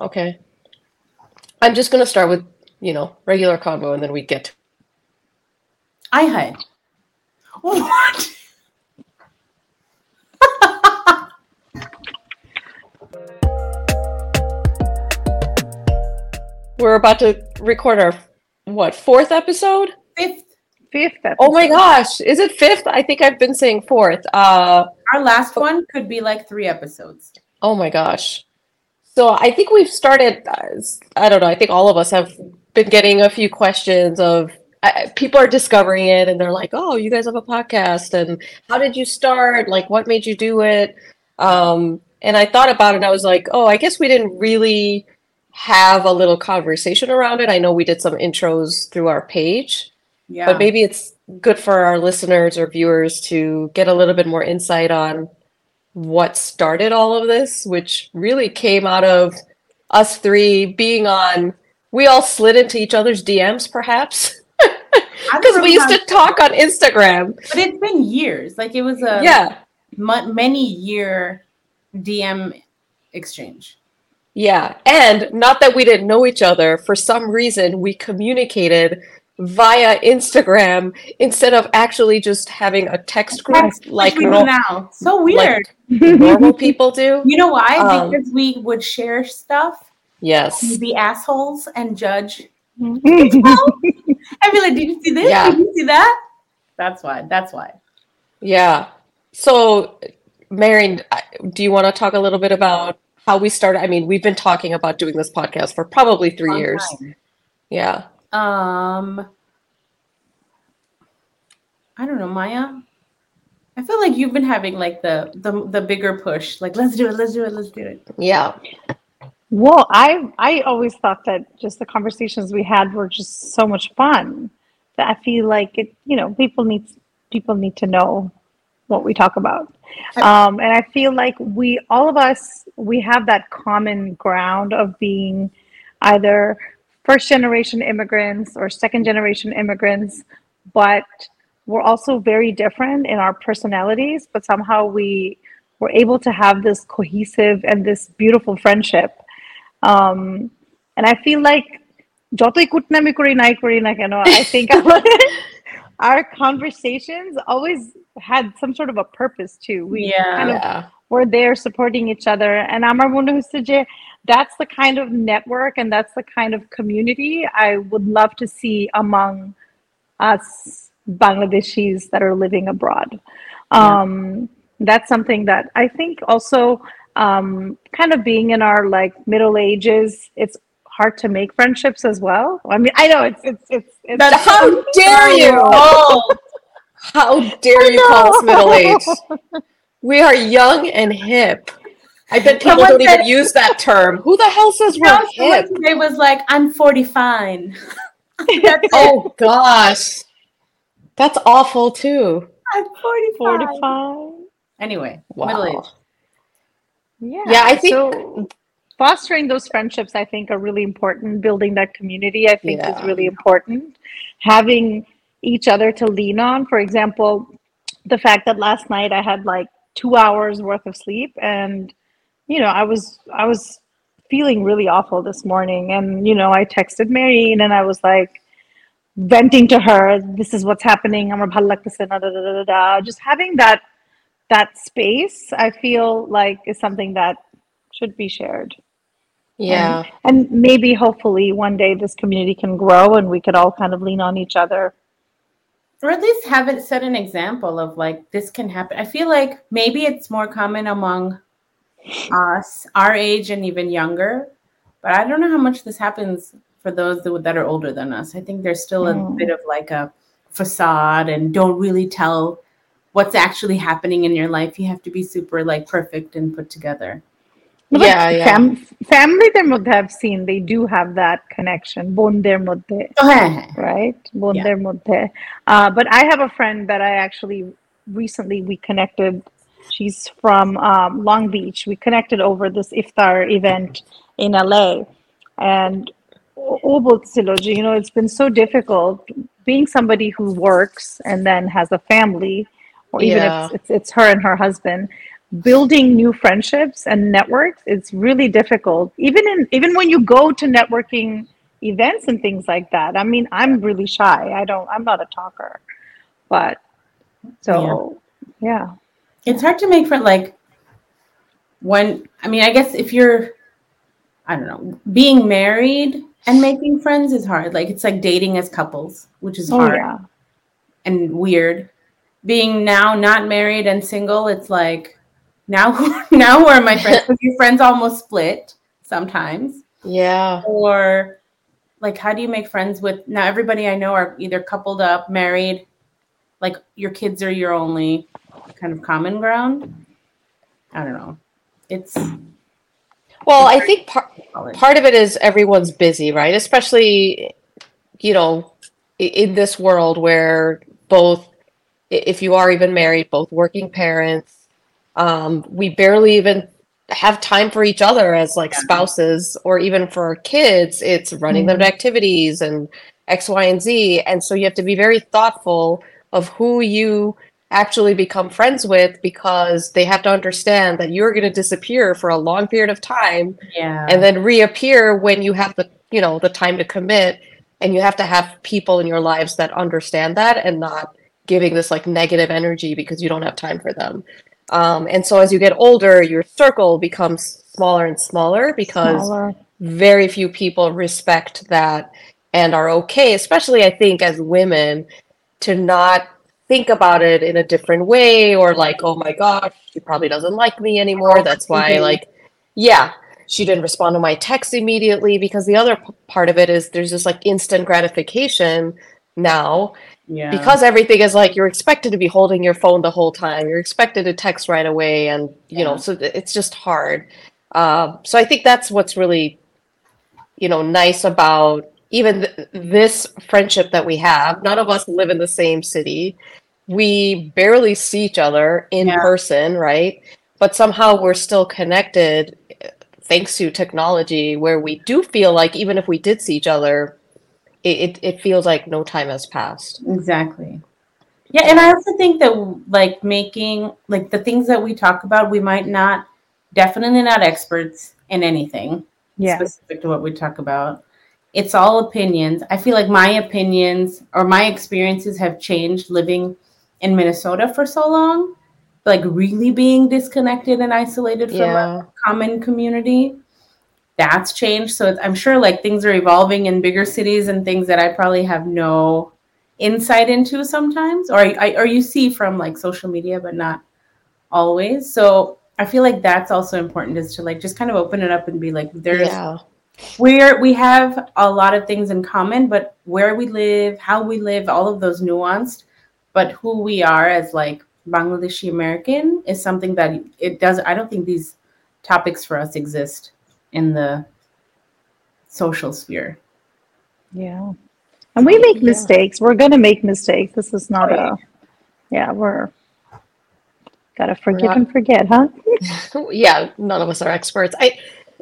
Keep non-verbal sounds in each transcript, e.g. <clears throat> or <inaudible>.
Okay. I'm just gonna start with, you know, regular convo and then we get to I had. What? We're about to record our what, fourth episode? Fifth. Fifth episode. Oh my gosh. Is it fifth? I think I've been saying fourth. Uh Our last one could be like three episodes. oh my gosh. So I think we've started uh, I don't know, I think all of us have been getting a few questions of I, people are discovering it and they're like, "Oh, you guys have a podcast and how did you start? Like what made you do it?" Um and I thought about it and I was like, "Oh, I guess we didn't really have a little conversation around it. I know we did some intros through our page, Yeah. but maybe it's good for our listeners or viewers to get a little bit more insight on what started all of this, which really came out of us three being on. We all slid into each other's DMs, perhaps, because <laughs> we used to talk on Instagram. But it's been years. Like it was a Yeah, mu- many year DM exchange. yeah, and not that we didn't know each other. For some reason, we communicated via Instagram instead of actually just having a text group like we do now. So weird. like normal <laughs> people do. you know why? Um, because we would share stuff, Yes. be assholes, and judge. <laughs> <laughs> I'd be like, "Did you see this? Yeah. Did you see that?" That's why. That's why. Yeah. So, Marion, do you want to talk a little bit about how we started? I mean, we've been talking about doing this podcast for probably three Long years. time. Yeah. Um, I don't know, Maya. I feel like you've been having like the the the bigger push. Like, let's do it. Let's do it. Let's do it. Yeah. Well, I I always thought that just the conversations we had were just so much fun that I feel like it. You know, people need people need to know what we talk about, um, and I feel like we all of us we have that common ground of being either first generation immigrants or second generation immigrants, but we're also very different in our personalities. But somehow we were able to have this cohesive and this beautiful friendship um, and I feel like যতই কুটনামি করি নাই করি না কেন I think our, our conversations always had some sort of a purpose too. We yeah. kind of were there supporting each other. And Amar Mundahusije, that's the kind of network and that's the kind of community I would love to see among us Bangladeshis that are living abroad. Yeah. Um, that's something that I think also um, kind of being in our like middle ages, it's hard to make friendships as well. I mean, I know it's it's it's it's That's How dare you? Oh, How dare you call us middle aged? We are young and hip. I bet people Someone don't even use that term. Who the hell says you we're hip? today was like, "I'm 40 fine." <laughs> That's it. Oh gosh. That's awful too. I'm 45. 45. Anyway, Wow. middle age. Yeah. Yeah, I think- so. Fostering those friendships, I think, are really important. Building that community, I think, Yeah. is really important. Having each other to lean on. For example, the fact that last night I had like two hours worth of sleep, and you know, I was I was feeling really awful this morning, and you know, I texted Marion and I was like venting to her, "This is what's happening. I'm bhal lagteche na, da, da, da, da, da." Just having that that space, I feel like is something that should be shared. Yeah. And maybe hopefully one day this community can grow and we could all kind of lean on each other. or at least have it set an example of like this can happen. I feel like maybe it's more common among us, our age and even younger, but I don't know how much this happens for those that, that are older than us. I think there's still a Mm. bit of like a facade and don't really tell what's actually happening in your life. You have to be super like perfect and put together. But Yeah, yeah. Fam- family দের মধ্যে I've seen they do have that connection. বোনদের মধ্যে, right? বোনদের মধ্যে. Uh, but I have a friend that I actually recently we connected. She's from um, Long Beach. We connected over this iftar event in LA, and ও ও বলছিল যে, you know it's been so difficult being somebody who works and then has a family, or even Yeah. if it's, it's her and her husband. building new friendships and networks it's really difficult. Even in even when you go to networking events and things like that i mean i'm really shy. I don't i'm not a talker. But so yeah, yeah. it's hard to make friends like when i mean i guess if you're i don't know being married and making friends is hard. Like it's like dating as couples which is oh, hard yeah. and weird. Being now not married and single it's like now <laughs> now who are my friends because your friends almost split sometimes. Yeah. Or like how do you make friends with now everybody i know are either coupled up married like your kids are your only kind of common ground? I don't know. It's well i think part part of it is everyone's busy right? Especially you know in this world where both if you are even married both working parents um, we barely even have time for each other as like spouses or even for our kids. It's running mm-hmm. them to activities and x y and z. And so you have to be very thoughtful of who you actually become friends with because they have to understand that you're going to disappear for a long period of time yeah. and then reappear when you have the you know the time to commit. And you have to have people in your lives that understand that and not giving this like negative energy because you don't have time for them um, and so as you get older, your circle becomes smaller and smaller because smaller. very few people respect that and are okay, especially I think as women, to not think about it in a different way or like, oh my gosh, she probably doesn't like me anymore. That's why, mm-hmm. like, yeah, she didn't respond to my text immediately because the other p- part of it is there's this like instant gratification now yeah. because everything is like you're expected to be holding your phone the whole time you're expected to text right away and you yeah. know so it's just hard uh, so i think that's what's really you know nice about even th- this friendship that we have none of us live in the same city we barely see each other in yeah. person right but somehow we're still connected thanks to technology where we do feel like even if we did see each other it, it, feels like no time has passed. Exactly. Yeah, and I also think that like making like the things that we talk about, we might not definitely not experts in anything yeah. specific to what we talk about. It's all opinions. I feel like my opinions or my experiences have changed living in Minnesota for so long, like really being disconnected and isolated from yeah. a common community that's changed. So I'm sure like things are evolving in bigger cities and things that I probably have no insight into sometimes, or I, or you see from like social media, but not always. So I feel like that's also important is to like just kind of open it up and be like, there's yeah. where we have a lot of things in common, but where we live, how we live, all of those nuanced, but who we are as like Bangladeshi American is something that it does. I don't think these topics for us exist in the social sphere. Yeah. And we make yeah. mistakes. We're going to make mistakes. This is not a, yeah, we're, got to forgive not, and forget, huh? <laughs> yeah, none of us are experts. I,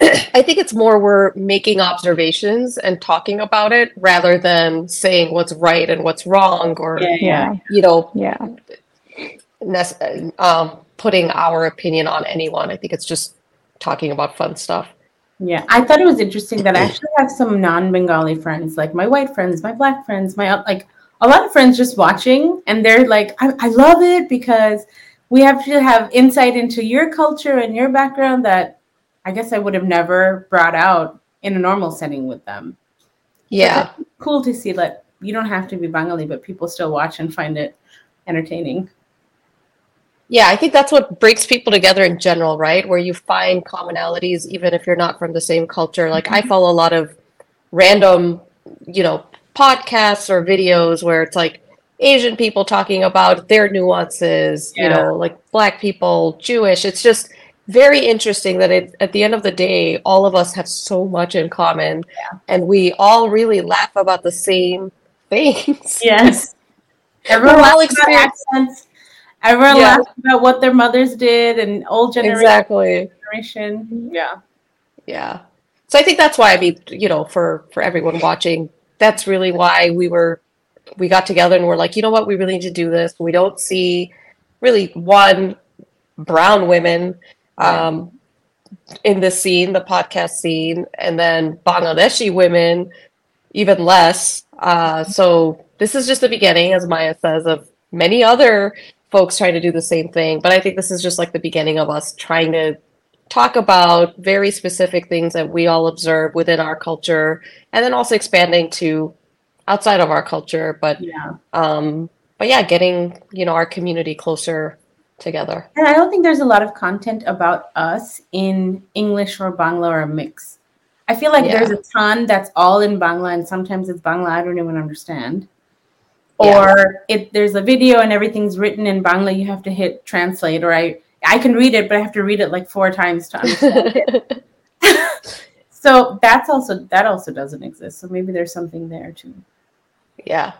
<clears throat> I think it's more we're making observations and talking about it rather than saying what's right and what's wrong or, yeah, yeah. you know, yeah. um, putting our opinion on anyone. I think it's just talking about fun stuff. Yeah, I thought it was interesting that I actually have some non-Bengali friends, like my white friends, my black friends, my uh, like a lot of friends just watching, and they're like, I, I love it because we have to have insight into your culture and your background that I guess I would have never brought out in a normal setting with them. Yeah, cool to see that you don't have to be Bengali, but people still watch and find it entertaining. Yeah, I think that's what breaks people together in general, right? Where you find commonalities even if you're not from the same culture. Like mm-hmm. I follow a lot of random, you know, podcasts or videos where it's like Asian people talking about their nuances, yeah. you know, like black people, Jewish. It's just very interesting that it, at the end of the day, all of us have so much in common yeah. and we all really laugh about the same <laughs> things. Yes. <laughs> Everyone all experience Everyone yeah. laughs about what their mothers did and old generation. Exactly. Generation. Yeah. Yeah. So I think that's why I mean, you know, for for everyone watching, that's really why we were we got together and we're like, you know what, we really need to do this. We don't see really one brown women um, in the scene, the podcast scene, and then Bangladeshi women even less. Uh, so this is just the beginning, as Maya says, of many other folks trying to do the same thing. But I think this is just like the beginning of us trying to talk about very specific things that we all observe within our culture, and then also expanding to outside of our culture. But Yeah. um, but yeah, getting you know our community closer together. And I don't think there's a lot of content about us in English or Bangla or a mix. I feel like Yeah. there's a ton that's all in Bangla, and sometimes it's Bangla I don't even understand. Yeah. Or if there's a video and everything's written in Bangla, you have to hit translate. Or I I can read it, but I have to read it like four times to understand it. <laughs> <laughs> So that's also that also doesn't exist. So maybe there's something there too. yeah,